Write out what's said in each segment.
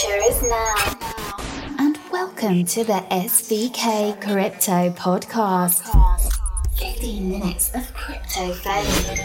future is now. And welcome to the SVK Crypto Podcast. 15 minutes of crypto fame.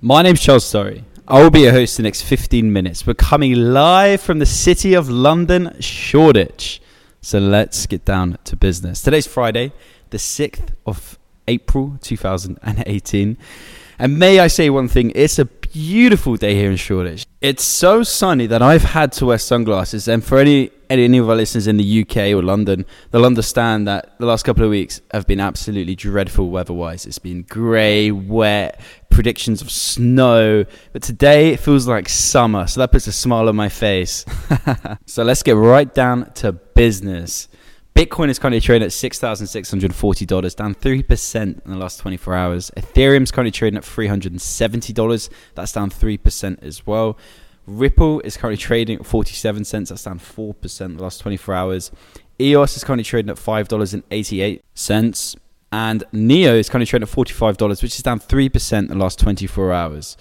My name's Charles Storry. I will be your host the next 15 minutes. We're coming live from the city of London, Shoreditch. So let's get down to business. Today's Friday, the 6th of April 2018. And may I say one thing? It's a beautiful day here in Shoreditch. It's so sunny that I've had to wear sunglasses. And for any any of our listeners in the UK or London, they'll understand that the last couple of weeks have been absolutely dreadful weather-wise. It's been grey, wet, predictions of snow. But today it feels like summer, so that puts a smile on my face. so let's get right down to business. Bitcoin is currently trading at $6,640, down 3% in the last 24 hours. Ethereum is currently trading at $370, that's down 3% as well. Ripple is currently trading at 47 cents, that's down 4% in the last 24 hours. EOS is currently trading at $5.88. And NEO is currently trading at $45, which is down 3% in the last 24 hours.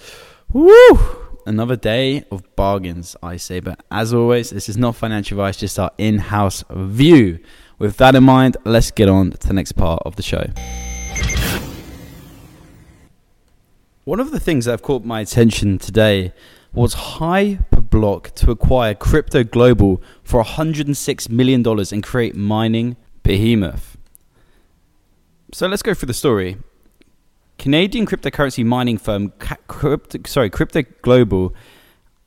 Woo! Another day of bargains, I say. But as always, this is not financial advice, just our in house view. With that in mind, let's get on to the next part of the show. One of the things that have caught my attention today was Hyperblock to acquire Crypto Global for $106 million and create mining behemoth. So let's go through the story. Canadian cryptocurrency mining firm, Crypto, sorry, Crypto Global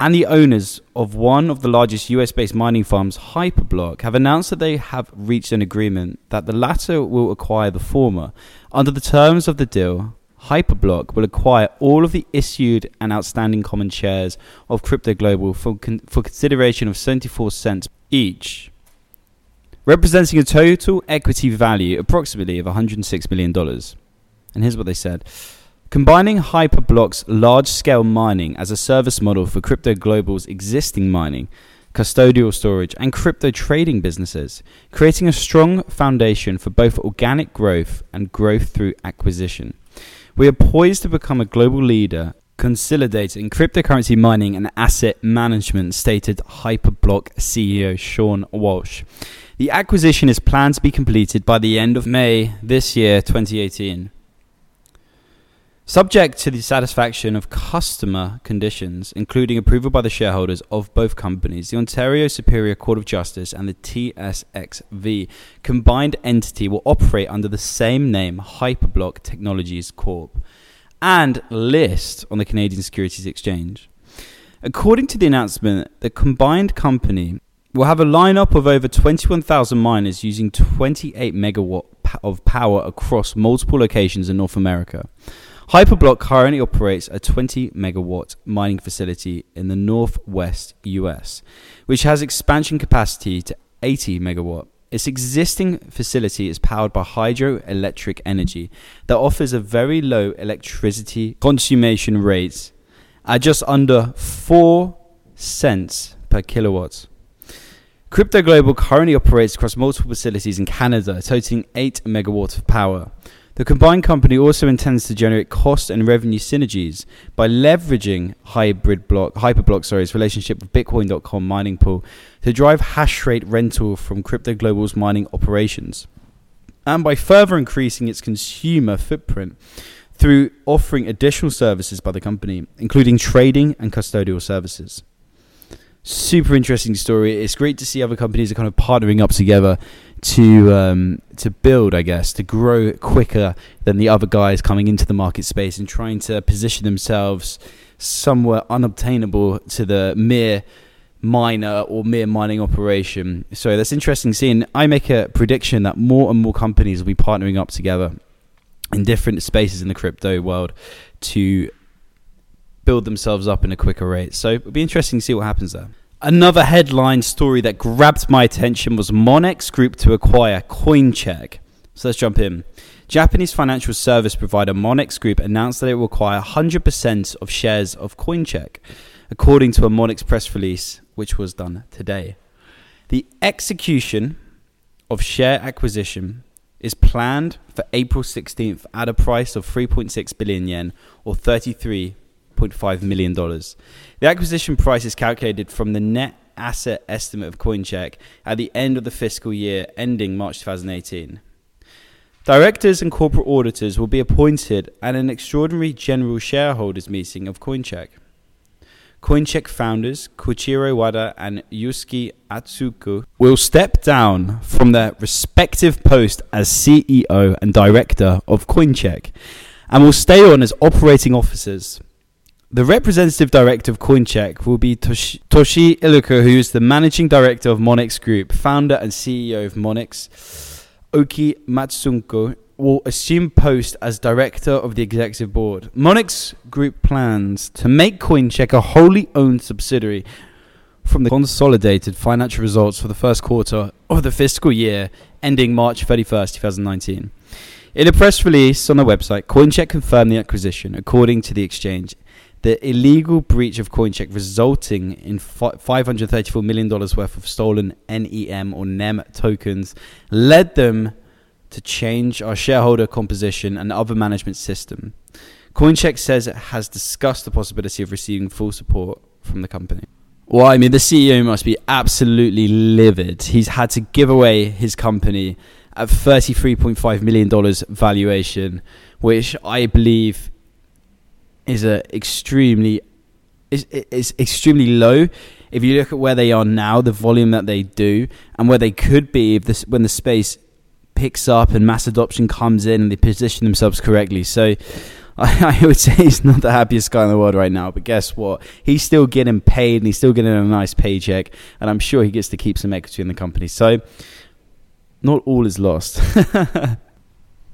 and the owners of one of the largest US based mining farms, Hyperblock, have announced that they have reached an agreement that the latter will acquire the former. Under the terms of the deal, Hyperblock will acquire all of the issued and outstanding common shares of Crypto Global for, con- for consideration of 74 cents each, representing a total equity value approximately of $106 million. And here's what they said. Combining Hyperblock's large scale mining as a service model for Crypto Global's existing mining, custodial storage, and crypto trading businesses, creating a strong foundation for both organic growth and growth through acquisition. We are poised to become a global leader consolidating cryptocurrency mining and asset management, stated Hyperblock CEO Sean Walsh. The acquisition is planned to be completed by the end of May this year, 2018. Subject to the satisfaction of customer conditions, including approval by the shareholders of both companies, the Ontario Superior Court of Justice and the TSXV combined entity will operate under the same name, Hyperblock Technologies Corp, and list on the Canadian Securities Exchange. According to the announcement, the combined company will have a lineup of over 21,000 miners using 28 megawatt of power across multiple locations in North America. Hyperblock currently operates a 20 megawatt mining facility in the northwest US, which has expansion capacity to 80 megawatt. Its existing facility is powered by hydroelectric energy that offers a very low electricity consumption rate at just under 4 cents per kilowatt. Crypto Global currently operates across multiple facilities in Canada, totaling 8 megawatts of power. The combined company also intends to generate cost and revenue synergies by leveraging hybrid block, Hyperblock sorry's relationship with Bitcoin.com mining pool to drive hash rate rental from Crypto Global's mining operations, and by further increasing its consumer footprint through offering additional services by the company, including trading and custodial services super interesting story. It's great to see other companies are kind of partnering up together to um, to build, I guess, to grow quicker than the other guys coming into the market space and trying to position themselves somewhere unobtainable to the mere miner or mere mining operation. So that's interesting seeing. I make a prediction that more and more companies will be partnering up together in different spaces in the crypto world to build themselves up in a quicker rate. So it'll be interesting to see what happens there. Another headline story that grabbed my attention was Monex Group to acquire Coincheck. So let's jump in. Japanese financial service provider Monex Group announced that it will acquire 100% of shares of Coincheck, according to a Monex press release, which was done today. The execution of share acquisition is planned for April 16th at a price of 3.6 billion yen or 33 $33.5 million. The acquisition price is calculated from the net asset estimate of Coincheck at the end of the fiscal year ending March 2018. Directors and corporate auditors will be appointed at an extraordinary general shareholders meeting of Coincheck. Coincheck founders Koichiro Wada and Yusuke Otsuka will step down from their respective posts as CEO and director of Coincheck and will stay on as operating officers. The representative director of Coincheck will be Toshi, Toshi Iluka, who is the managing director of Monex Group, founder and CEO of Monex. Oki Matsumoto will assume post as director of the executive board. Monex Group plans to make Coincheck a wholly owned subsidiary from the consolidated financial results for the first quarter of the fiscal year ending March 31st, 2019. In a press release on the website, Coincheck confirmed the acquisition. According to the exchange, the illegal breach of Coincheck resulting in $534 million worth of stolen NEM or NEM tokens led them to change our shareholder composition and other management system. Coincheck says it has discussed the possibility of receiving full support from the company. Well, I mean, the CEO must be absolutely livid. He's had to give away his company at $33.5 million valuation, which I believe is a extremely is, is extremely low. If you look at where they are now, the volume that they do, and where they could be if this when the space picks up and mass adoption comes in and they position themselves correctly. So I, I, would say he's not the happiest guy in the world right now. But guess what? He's still getting paid and he's still getting a nice paycheck. And I'm sure he gets to keep some equity in the company. So not all is lost.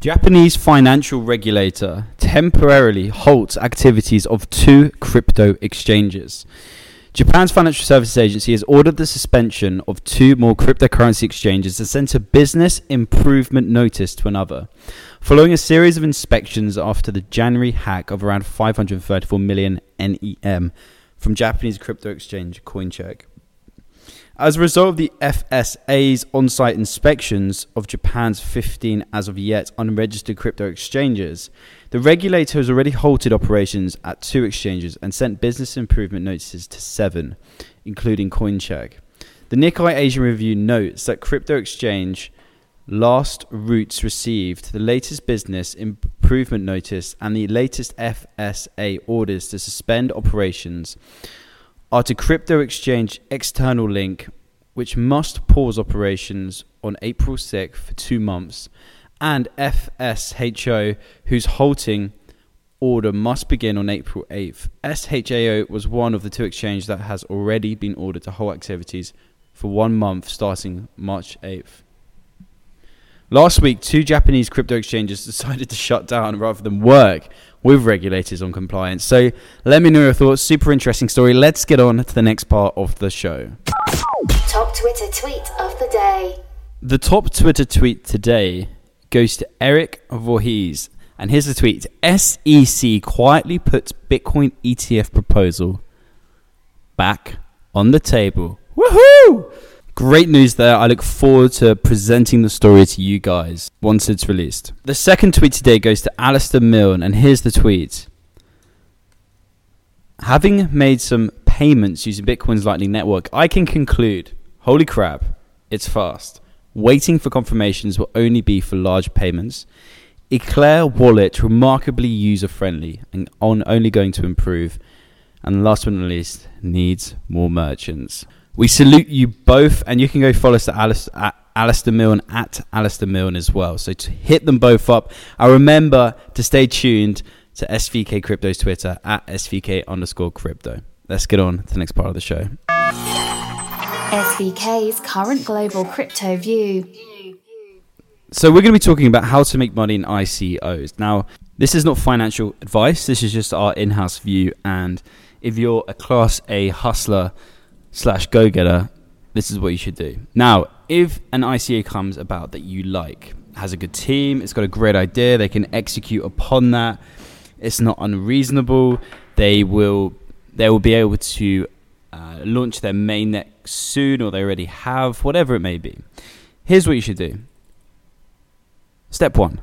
Japanese financial regulator temporarily halts activities of two crypto exchanges. Japan's Financial Services Agency has ordered the suspension of two more cryptocurrency exchanges and sent a business improvement notice to another, following a series of inspections after the January hack of around 534 million NEM from Japanese crypto exchange Coincheck. As a result of the FSA's on site inspections of Japan's 15 as of yet unregistered crypto exchanges, the regulator has already halted operations at two exchanges and sent business improvement notices to seven, including Coincheck. The Nikkei Asian Review notes that crypto exchange LastRoots received the latest business improvement notice and the latest FSA orders to suspend operations are to crypto exchange external link, which must pause operations on April 6th for two months, and FSHO, whose halting order must begin on April 8th. SHAO was one of the two exchanges that has already been ordered to halt activities for one month starting March 8th. Last week, two Japanese crypto exchanges decided to shut down rather than work with regulators on compliance. So let me know your thoughts. Super interesting story. Let's get on to the next part of the show. Top Twitter tweet of the day. The top Twitter tweet today goes to Eric Voorhees. And here's the tweet SEC quietly puts Bitcoin ETF proposal back on the table. Woohoo! Great news there. I look forward to presenting the story to you guys once it's released. The second tweet today goes to Alistair Milne, and here's the tweet. Having made some payments using Bitcoin's Lightning Network, I can conclude holy crap, it's fast. Waiting for confirmations will only be for large payments. Eclair Wallet, remarkably user friendly and on only going to improve. And last but not least, needs more merchants. We salute you both, and you can go follow us at, Alice, at uh, Alistair Milne at Alistair Milne as well. So to hit them both up. I remember to stay tuned to SVK Crypto's Twitter at SVK underscore crypto. Let's get on to the next part of the show. SVK's current global crypto view. So we're going to be talking about how to make money in ICOs. Now, this is not financial advice. This is just our in-house view. And if you're a Class A hustler slash go getter, this is what you should do. Now, if an ICA comes about that you like, has a good team, it's got a great idea, they can execute upon that, it's not unreasonable, they will they will be able to uh, launch their mainnet soon, or they already have, whatever it may be. Here's what you should do. Step one: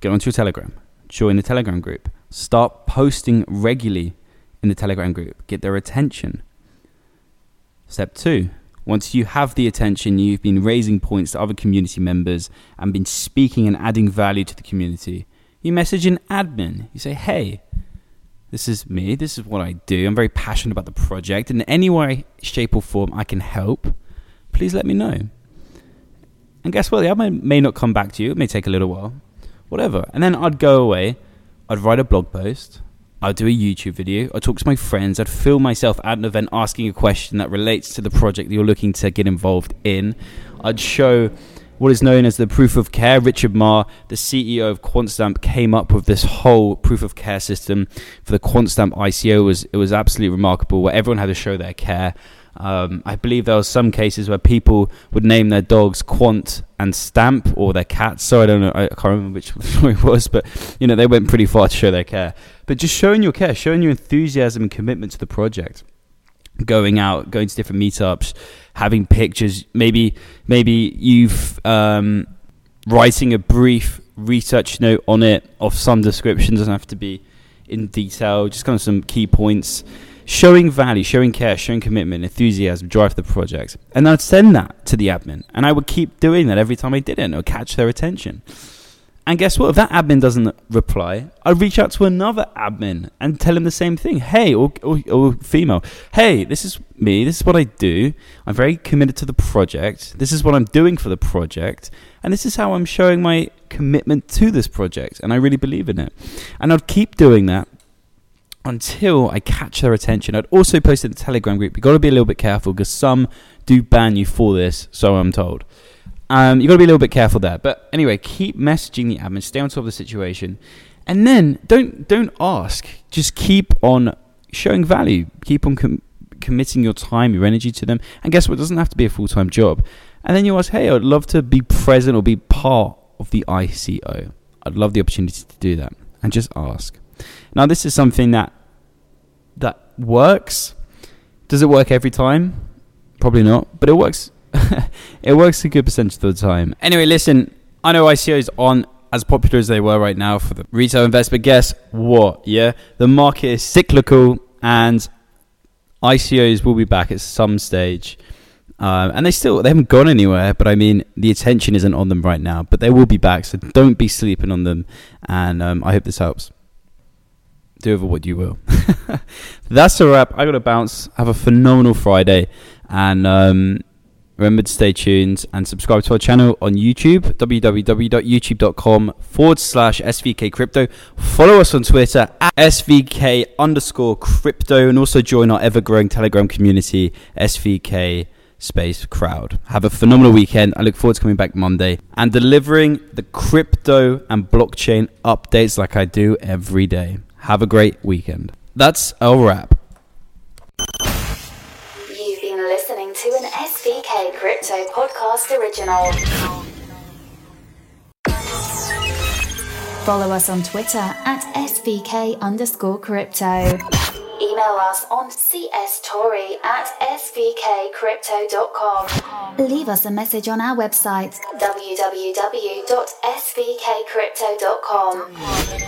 get onto your Telegram, join the Telegram group, start posting regularly in the Telegram group, get their attention. Step two, once you have the attention, you've been raising points to other community members and been speaking and adding value to the community. You message an admin. You say, hey, this is me. This is what I do. I'm very passionate about the project. In any way, shape, or form I can help, please let me know. And guess what? The admin may not come back to you. It may take a little while. Whatever. And then I'd go away. I'd write a blog post. I'd do a YouTube video. I'd talk to my friends. I'd film myself at an event asking a question that relates to the project that you're looking to get involved in. I'd show what is known as the proof of care. Richard Ma, the CEO of QuantStamp, came up with this whole proof of care system for the QuantStamp ICO. It was it was absolutely remarkable, where everyone had to show their care. Um, I believe there were some cases where people would name their dogs Quant and Stamp or their cats. So I don't know, I can't remember which one it was, but you know they went pretty far to show their care. But just showing your care, showing your enthusiasm and commitment to the project, going out, going to different meetups, having pictures. Maybe maybe you've um, writing a brief research note on it of some description. Doesn't have to be in detail. Just kind of some key points showing value, showing care, showing commitment, enthusiasm, drive for the project. And I'd send that to the admin. And I would keep doing that every time I did it would catch their attention. And guess what? If that admin doesn't reply, I'd reach out to another admin and tell him the same thing. Hey, or, or, or female, hey, this is me. This is what I do. I'm very committed to the project. This is what I'm doing for the project. And this is how I'm showing my commitment to this project. And I really believe in it. And I'd keep doing that until I catch their attention. I'd also post in the Telegram group. You've got to be a little bit careful because some do ban you for this, so I'm told. Um, you've got to be a little bit careful there. But anyway, keep messaging the admin, stay on top of the situation, and then don't don't ask. Just keep on showing value. Keep on com- committing your time, your energy to them. And guess what? It doesn't have to be a full time job. And then you ask, hey, I'd love to be present or be part of the ICO. I'd love the opportunity to do that. And just ask. Now, this is something that that works. Does it work every time? Probably not, but it works. it works a good percentage of the time. Anyway, listen, I know ICOs aren't as popular as they were right now for the retail investor, but guess what? Yeah, the market is cyclical, and ICOs will be back at some stage. Um, and they still they haven't gone anywhere, but I mean the attention isn't on them right now. But they will be back, so don't be sleeping on them. And um, I hope this helps do over what you will. That's a wrap. I got to bounce. Have a phenomenal Friday, and um, remember to stay tuned and subscribe to our channel on YouTube, www.youtube.com forward slash SVK Crypto. Follow us on Twitter at SVK underscore crypto, and also join our ever growing Telegram community, SVK space crowd. Have a phenomenal weekend. I look forward to coming back Monday and delivering the crypto and blockchain updates like I do every day. Have a great weekend. That's a wrap. You've been listening to an SVK Crypto Podcast original. Follow us on Twitter at SVK underscore crypto. Email us on cstorry at svkcrypto.com. Leave us a message on our website www.svkcrypto.com.